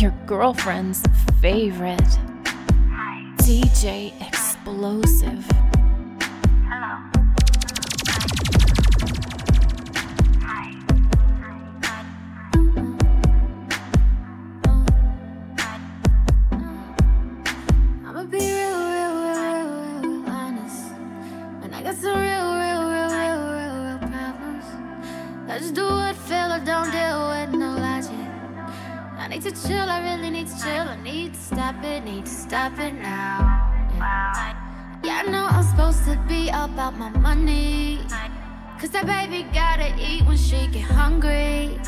Your girlfriend's favorite. DJ Explosive. Need to chill, I really need to chill. I need to stop it, need to stop it now. Yeah, I know I'm supposed to be about my money. Cause that baby gotta eat when she get hungry.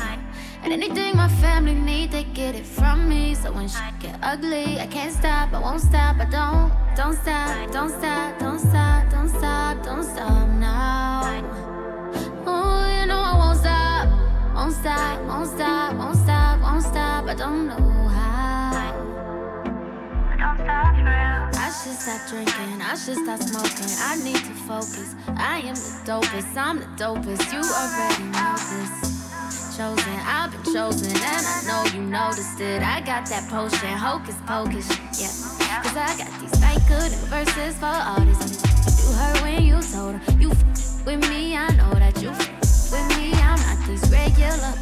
And anything my family need, they get it from me. So when she get ugly, I can't stop, I won't stop, I don't, don't stop, don't stop, don't stop, don't stop, don't stop now. Oh, you know I won't stop, I don't know how. I should stop drinking, I should stop smoking. I need to focus. I am the dopest, I'm the dopest. You already know this. Chosen, I've been chosen, and I know you noticed it. I got that potion, hocus pocus, yeah. Cause I got these fake good verses for all these. You heard when you told her, you f- with me, I know that you f- with me. I'm not these regular,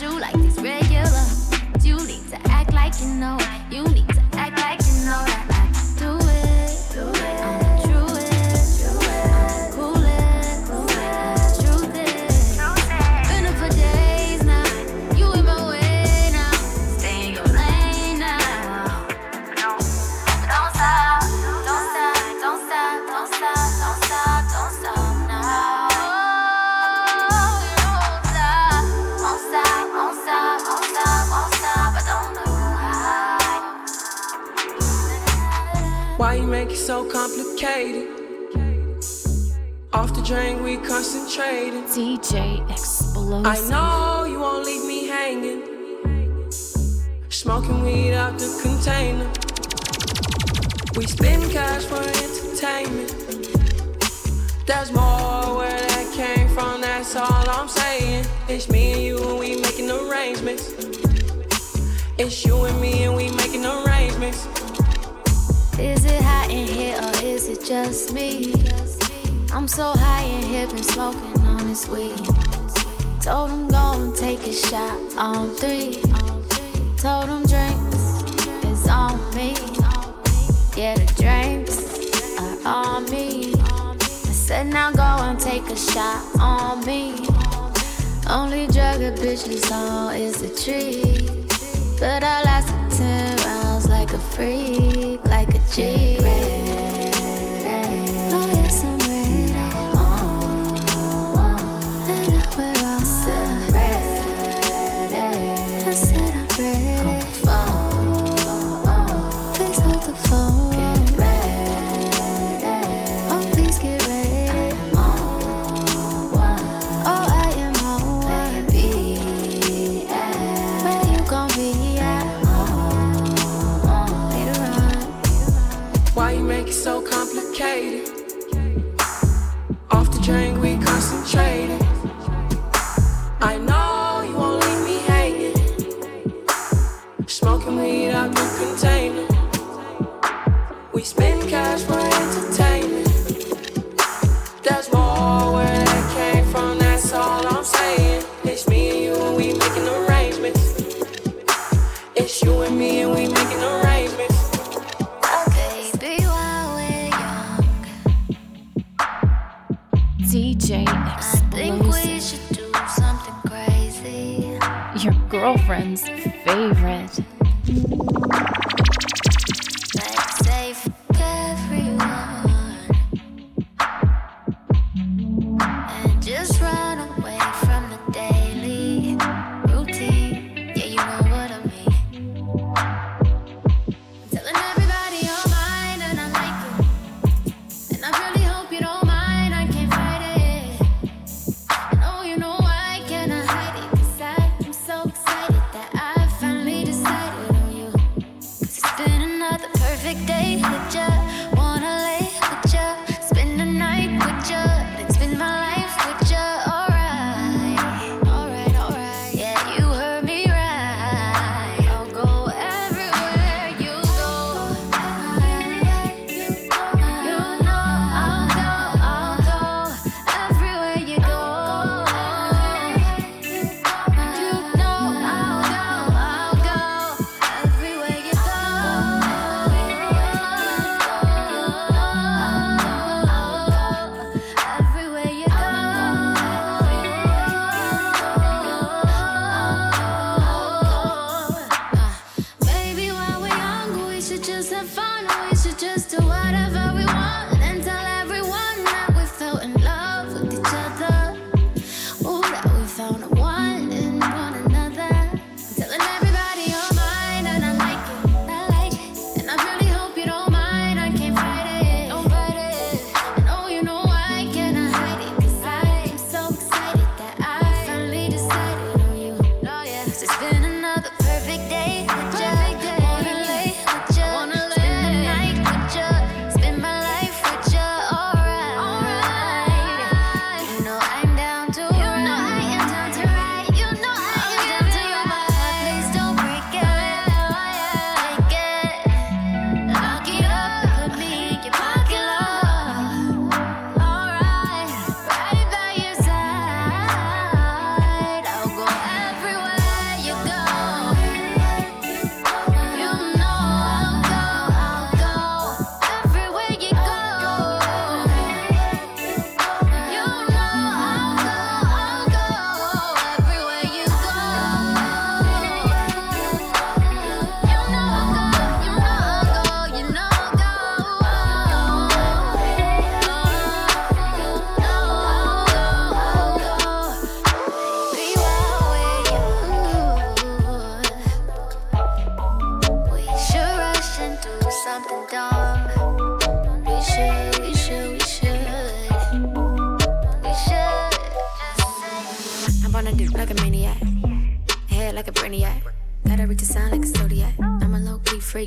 you like these regular. You need to act like you know. You need to act like you know that so complicated? Off the drain, we concentrating. DJ Explosive. I know you won't leave me hanging. Smoking weed out the container. We spend cash for entertainment. There's more where that came from, that's all I'm saying. It's me and you and we making arrangements. It's you and me and we making arrangements. Is it hot in here or is it just me? I'm so high in here, been smoking on this weed. Told him go and take a shot on three. Told him drinks is on me. Yeah, the drinks are on me. I said now go and take a shot on me. Only drug a bitch oh, is on is the tree. But I lasted 10 rounds like a freak, like a G.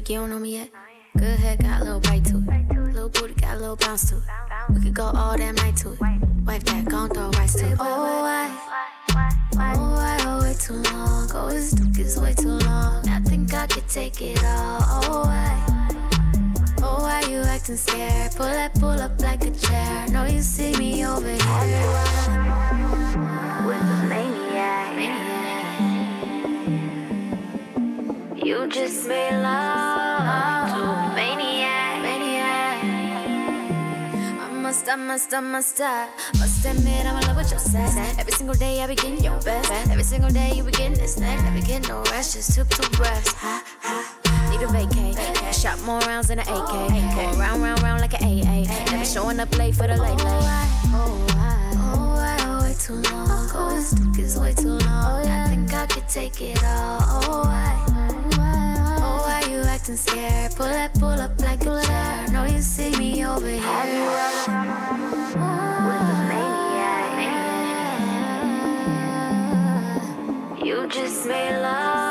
freak, you don't know me yet. Good head, got a little bite to it. Little booty, got a little bounce to it. We could go all damn night to it. Wife that, gon' throw rice to it. Oh, I, oh, I, oh, way too long. Oh, this took is way too long. I think I could take it all. Oh, I, oh, why you acting scared? Pull that, pull up like a chair. Know you see me over here. Just made love to a maniac. maniac. I must, I must, I must, I must admit I'm in love with your sex. Every single day I be getting your best. Every single day you be getting this next. Never get no rest, just took two breaths. Ha, ha. Need a vacay. Shot more rounds than an AK. Oh, Going round, round, round like an AA. Never showing up late for the late late. Oh, I, oh, I, oh, oh, way too long. Oh, this took is way too long. I think I could take it all. Oh, I. Acting scared? Pull up, pull up like a chair. Know you see me over here. With the lady You just made love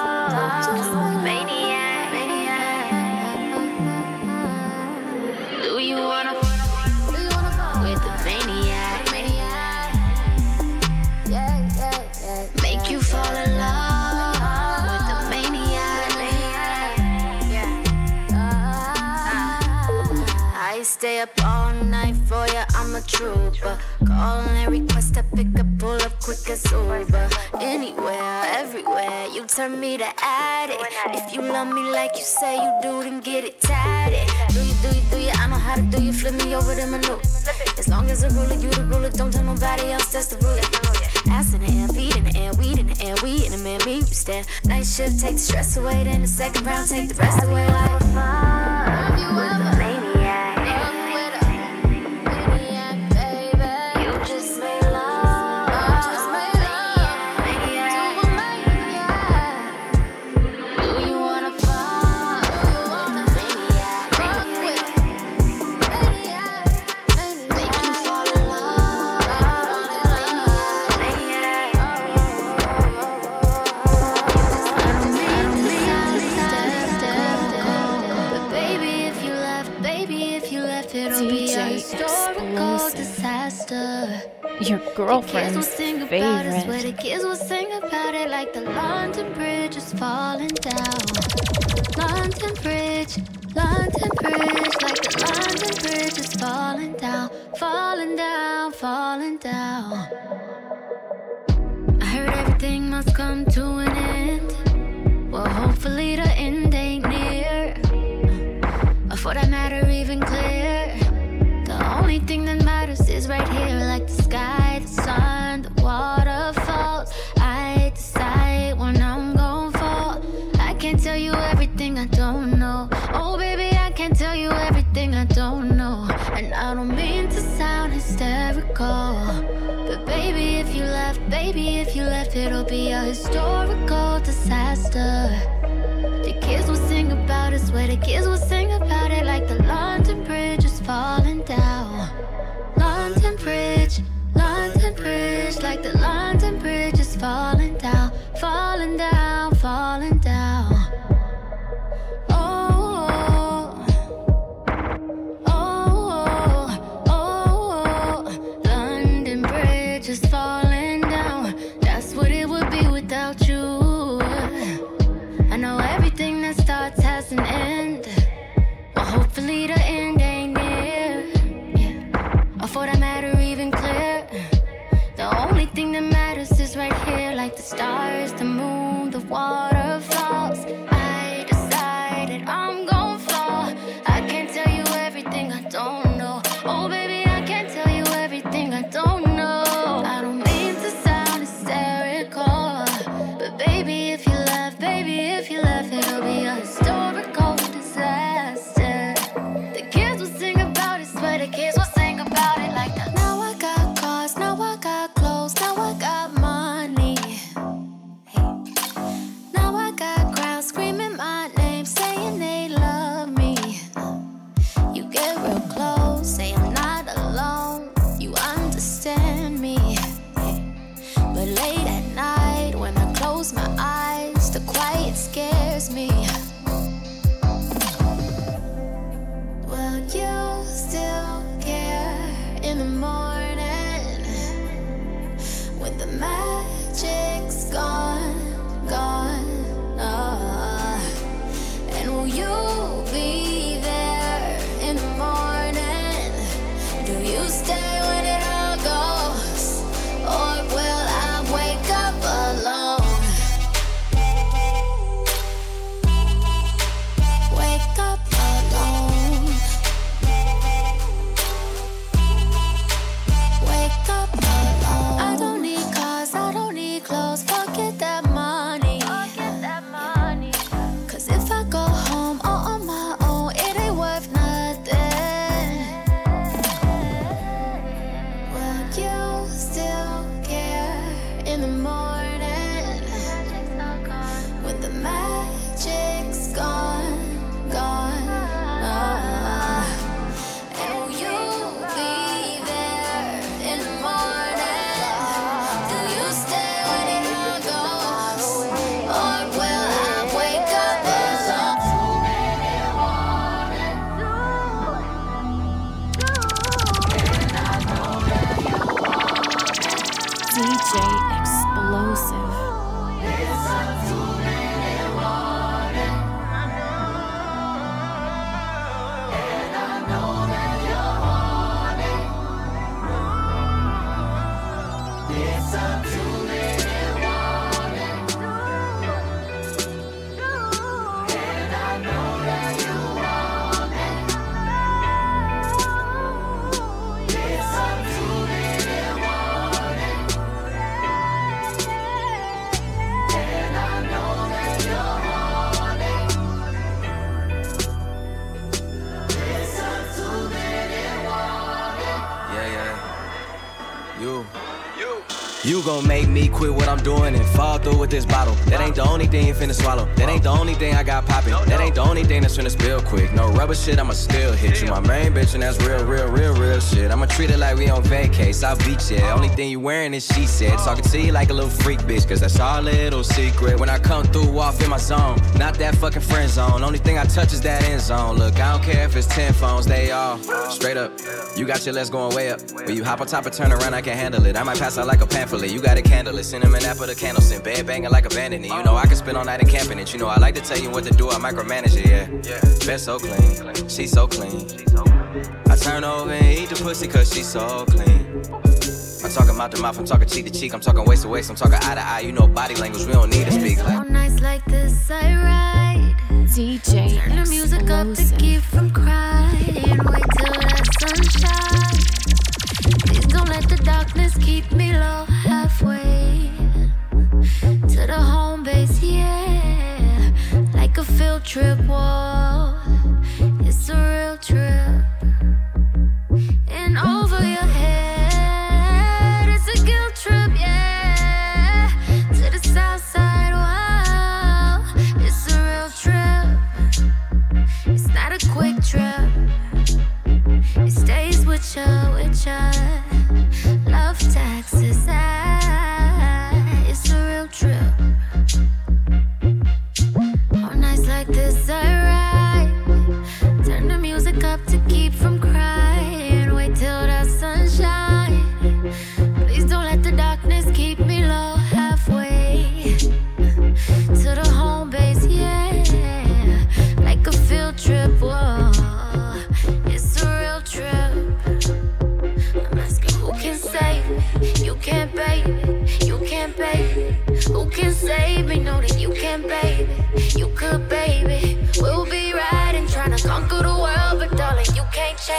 stay up all night for ya, I'm a trooper. Call and request I pick up, pull up quick as Uber. Anywhere, everywhere, you turn me to addict. If you love me like you say you do, then get it tatted. Do you, do you, do you? I know how to do you. Flip me over the maneuver. As long as the ruler, you the ruler. Don't tell nobody else, that's the ruler. Ass in the air, feet in the air, weed in the air, we in the man, me, you stand. Night shift, take the stress away, then the second round, take the rest away. Like, fuck, you ever girlfriend's sing about it, swear the kids will sing about it like the London Bridge is falling down. London Bridge, London Bridge, like the London Bridge is falling down, falling down, falling down. I heard everything must come to an end. Well, hopefully the end ain't near. Or for that matter, even clear. The only thing that matters is right here, like the sky, don't mean to sound hysterical. But baby, if you left, baby, if you left, it'll be a historical disaster. The kids will sing about it, swear the kids will sing about it like the London Bridge is falling down. London Bridge, London Bridge, like the London Bridge is falling down, falling down, You gon' make me quit what I'm doing and fall through with this bottle. That ain't the only thing you finna swallow. That ain't the only thing I got poppin'. That ain't the only thing that's finna spill quick. No rubber shit, I'ma still hit you. My main bitch, and that's real, real, real, real shit. I'ma treat it like we on vacay, South Beach, yeah. Only thing you wearing is she said. Talking to you like a little freak bitch, cause that's our little secret. When I come through, off in my zone. Not that fucking friend zone. Only thing I touch is that end zone. Look, I don't care if it's 10 phones, they all straight up. You got your legs going way up. When you hop on top and turn around, I can handle it. I might pass out like a pamphlet. You got a candle, it. cinnamon apple, the candle scent. Bed banging like a bandit. You know, I can spend all night in camping it. You know, I like to tell you what to do, I micromanage it, yeah. yeah. Bed so clean, she so clean. I turn over and eat the pussy cause she so clean. I'm talking mouth to mouth, I'm talking cheek to cheek, I'm talking waist to waist, I'm talking eye to eye. You know body language, we don't need to speak. Like. nights like this, I ride. DJ. Turn the music up to keep from crying. Wait till that sunshine. Don't let the darkness keep me low halfway to the home base, yeah. Like a field trip.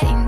You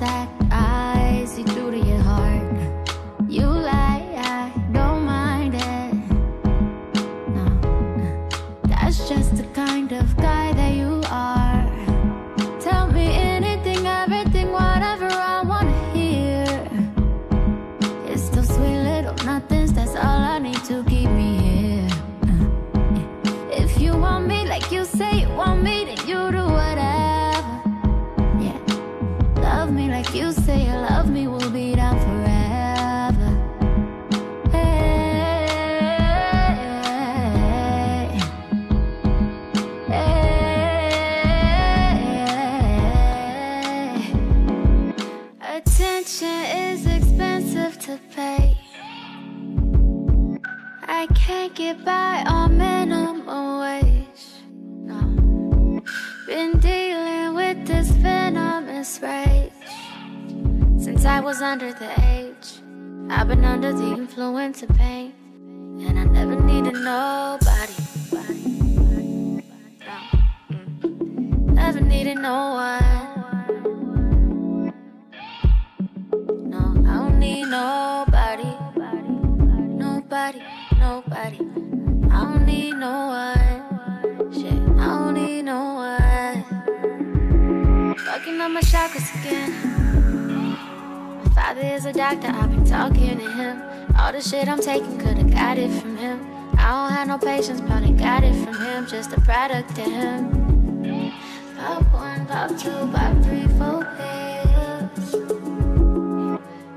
that Never needed no one. No, I don't need nobody. Nobody, nobody. I don't need no one. Shit, I don't need no one. Fucking up my chakras again. My father is a doctor, I've been talking to him. All the shit I'm taking, could've got it from him. I don't have no patience, probably got it from him. Just a product of him. Pop two, pop three.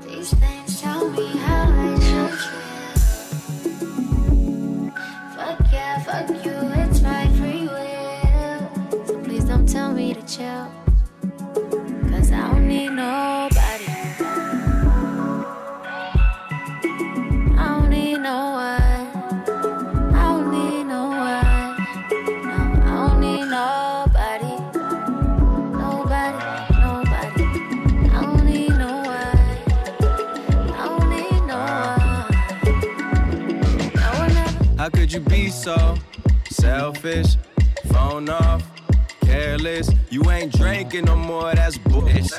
These things tell me how I should feel. Fuck yeah, fuck you, it's my free will. So please don't tell me to chill. So selfish? Phone off, careless. You ain't drinking no more, that's bullshit.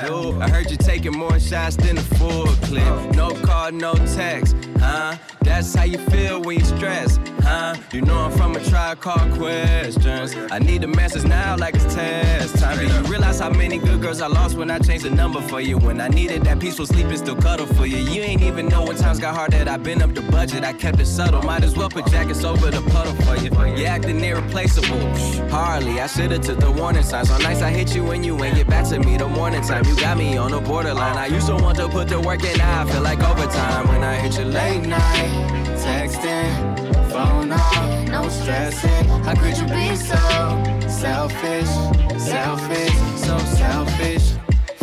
I heard you taking more shots than a full clip. No call, no text, huh? That's how you feel when you stress, huh? You know I'm from a tribe called questions. I need the message now like it's test time. Do you realize how many good girls I lost when I changed the number for you? When I needed that peaceful sleep and still cuddle for you. You ain't even know when times got hard that I been up the budget. I kept it subtle. Might as well put jackets over the puddle for you. You acting irreplaceable. Hardly, I should've took the warning signs. On nights I hit you when you ain't get back to me the morning time. You got me on the borderline. I used to want to put the work in, now I feel like overtime. When I hit you late night, texting, phone off, no stressing. How could you be so selfish, selfish, so selfish?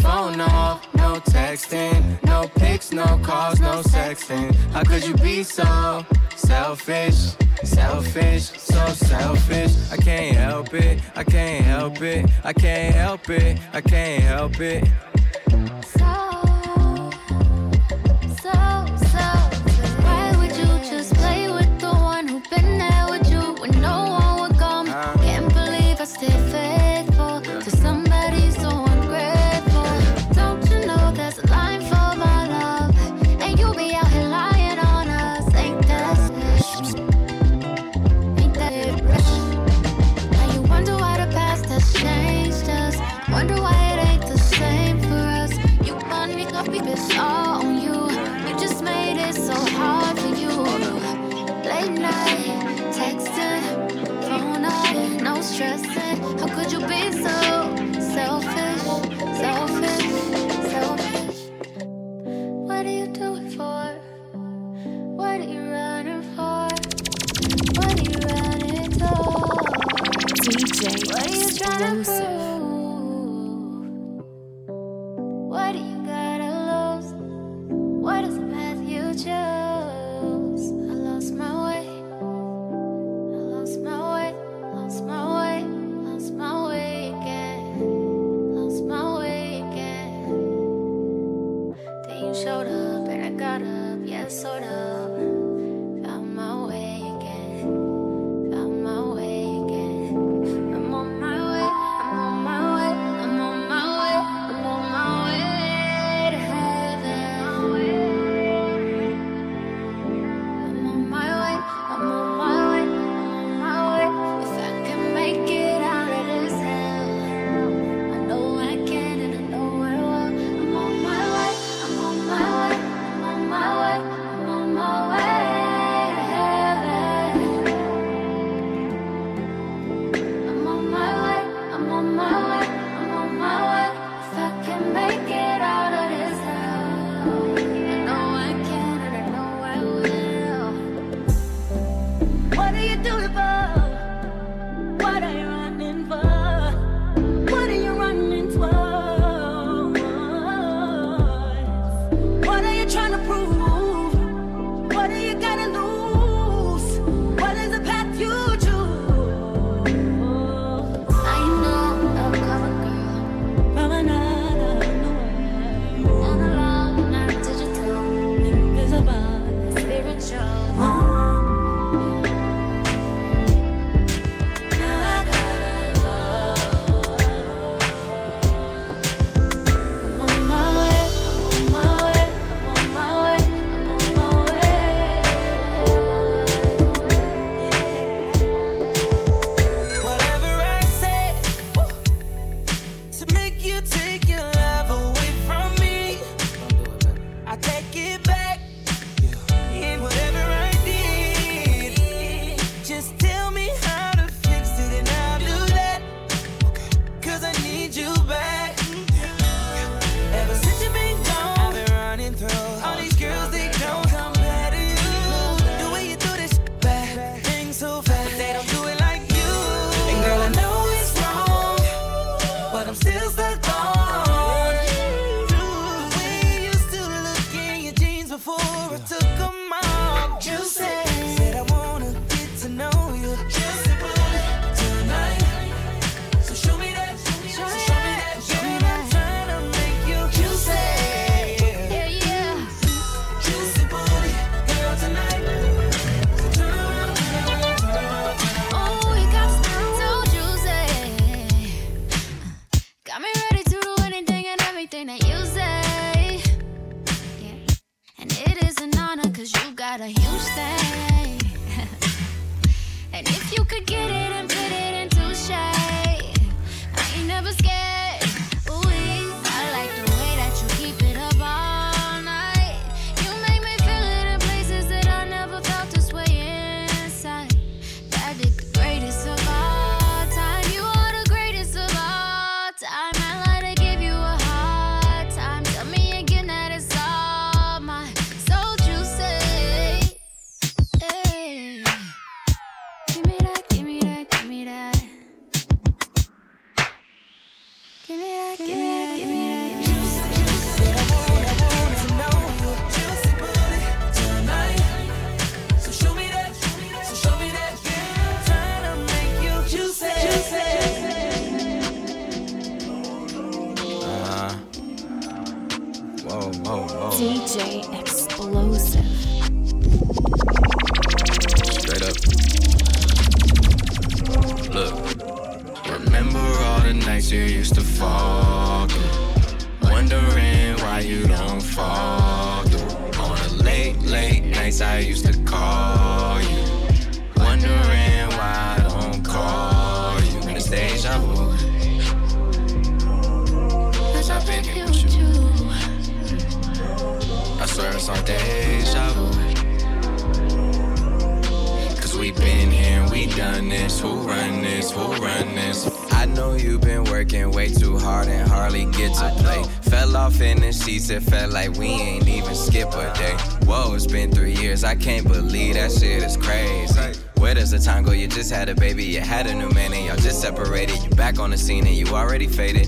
Phone off, no texting, no pics, no calls, no sexting. How could you be so selfish, selfish, so selfish? I can't help it, I can't help it, I can't help it, I can't help it. So, up. DJ on the scene and you already faded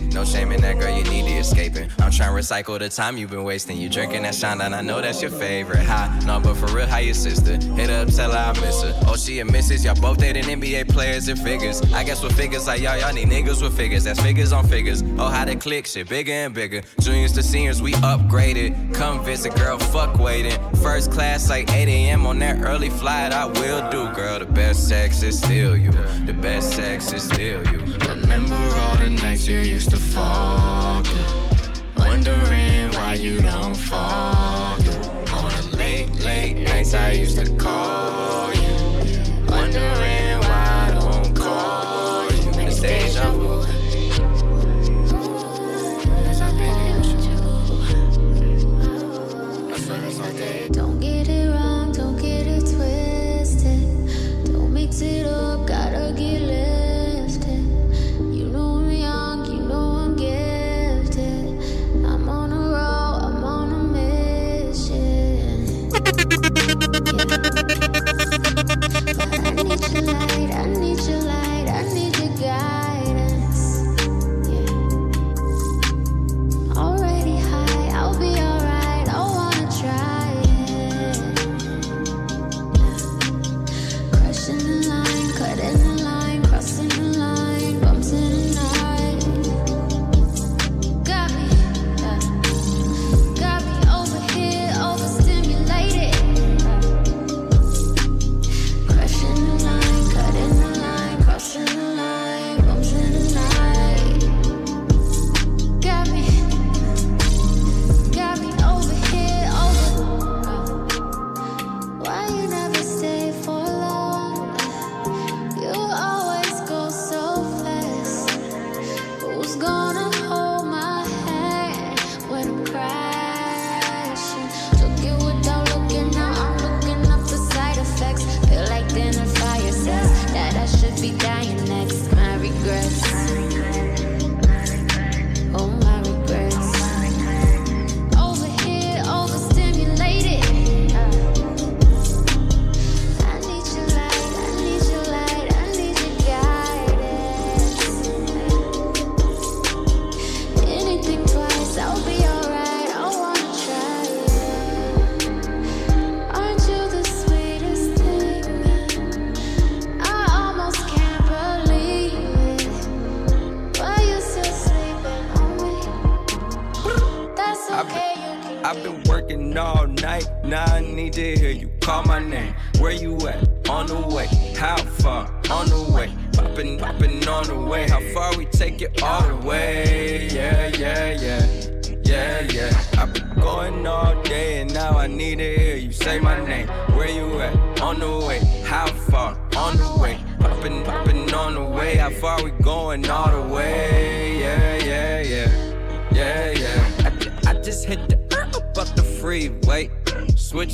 recycle the time you've been wasting. You drinking that shine and I know that's your favorite. High, no, but for real, how your sister? Hit up, tell her I miss her. Oh, she a missus. Y'all both dating NBA players and figures. I guess with figures like y'all, y'all need niggas with figures. That's figures on figures. Oh, how they click shit bigger and bigger. Juniors to seniors, we upgraded. Come visit, girl, fuck waiting. First class like 8 a.m. on that early flight, I will do, girl. The best sex is still you. The best sex is still you. Remember all the nights you used to fuck wondering why you don't fall. On the late, late nights I used to call you, wondering.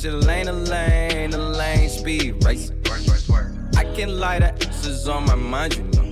Switching lane to lane, the lane speed racing. I can light the X's on my mind, you know.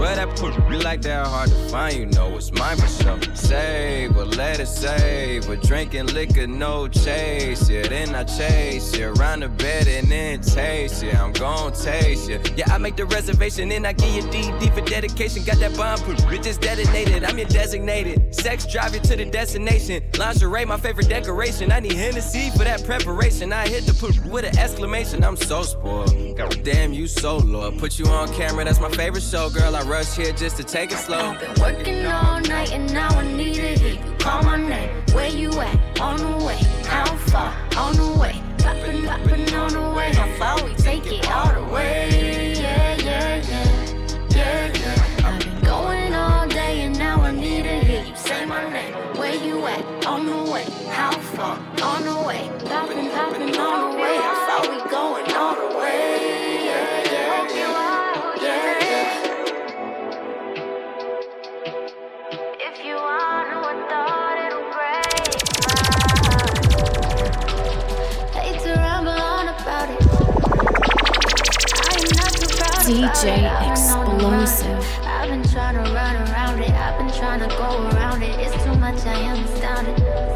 Swear that put me like that hard to find, you know it's mine for sure. Save or let it save, but drinking liquor, no chase. Yeah, then I chase you around the bed and then taste Yeah, I'm gon' taste you. Yeah, I make the reservation and I give you DD for dedication. Got that bomb proof, it just detonated. I'm your designated. Sex drive you to the destination. Lingerie, my favorite decoration. I need Hennessy for that preparation. I hit the poop with an exclamation. I'm so spoiled. Damn, you so loyal. Put you on camera, that's my favorite show girl. I rush here just to take it slow. I've been working all night and now I need to hear you call my name. Where you at? On the way. How far? On the way. Poppin', poppin' on the way. How far we take it all the way? DJ. Explosive. I've been trying to run around it. I've been trying to go around it. It's too much, I am astounded.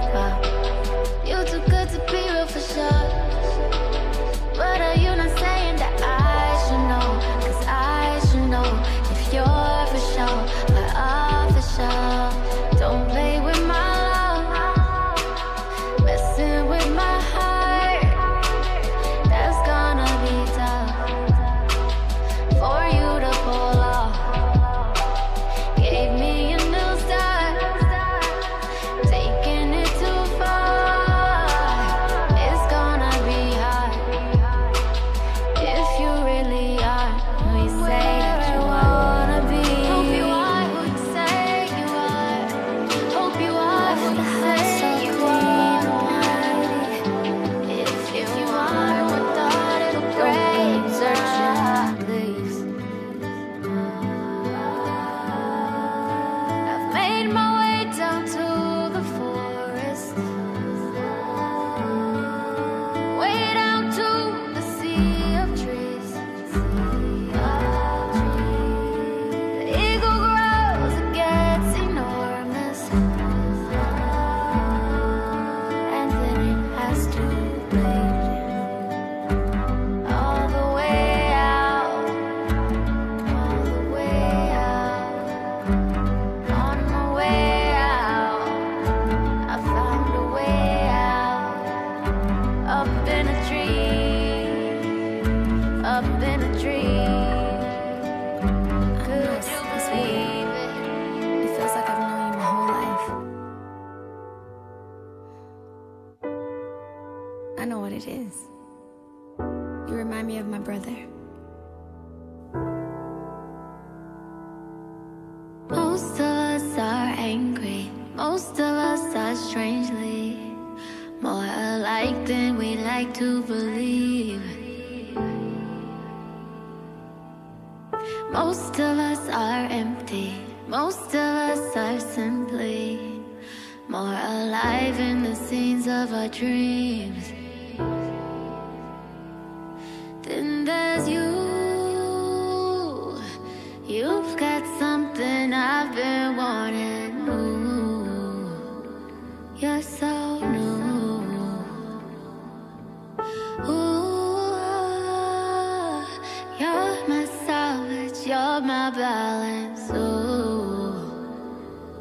You're my salvage. You're my balance. Ooh,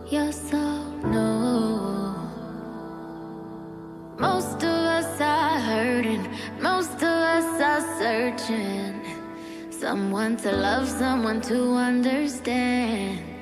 you're so new. Most of us are hurting, most of us are searching. Someone to love, someone to understand.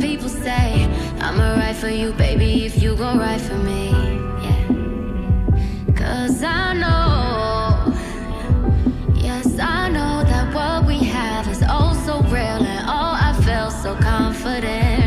people say I'ma ride for you, baby, if you gon' ride for me yeah. Cause I know Yes, I know that what we have is oh so real And all I feel so confident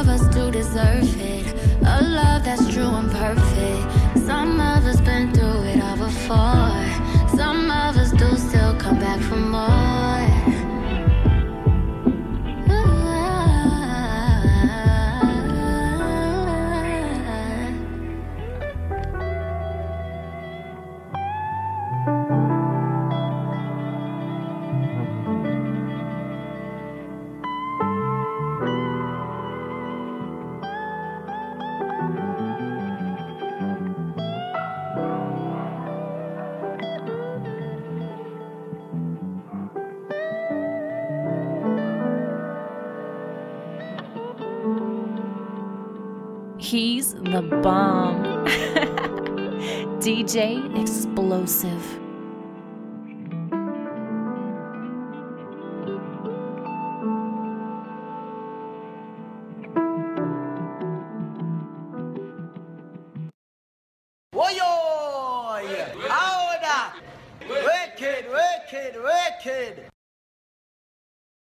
of us do deserve it. A love that's true and perfect. Some of us been through it all before. Some of us do still come back for more. bomb. DJ Explosive.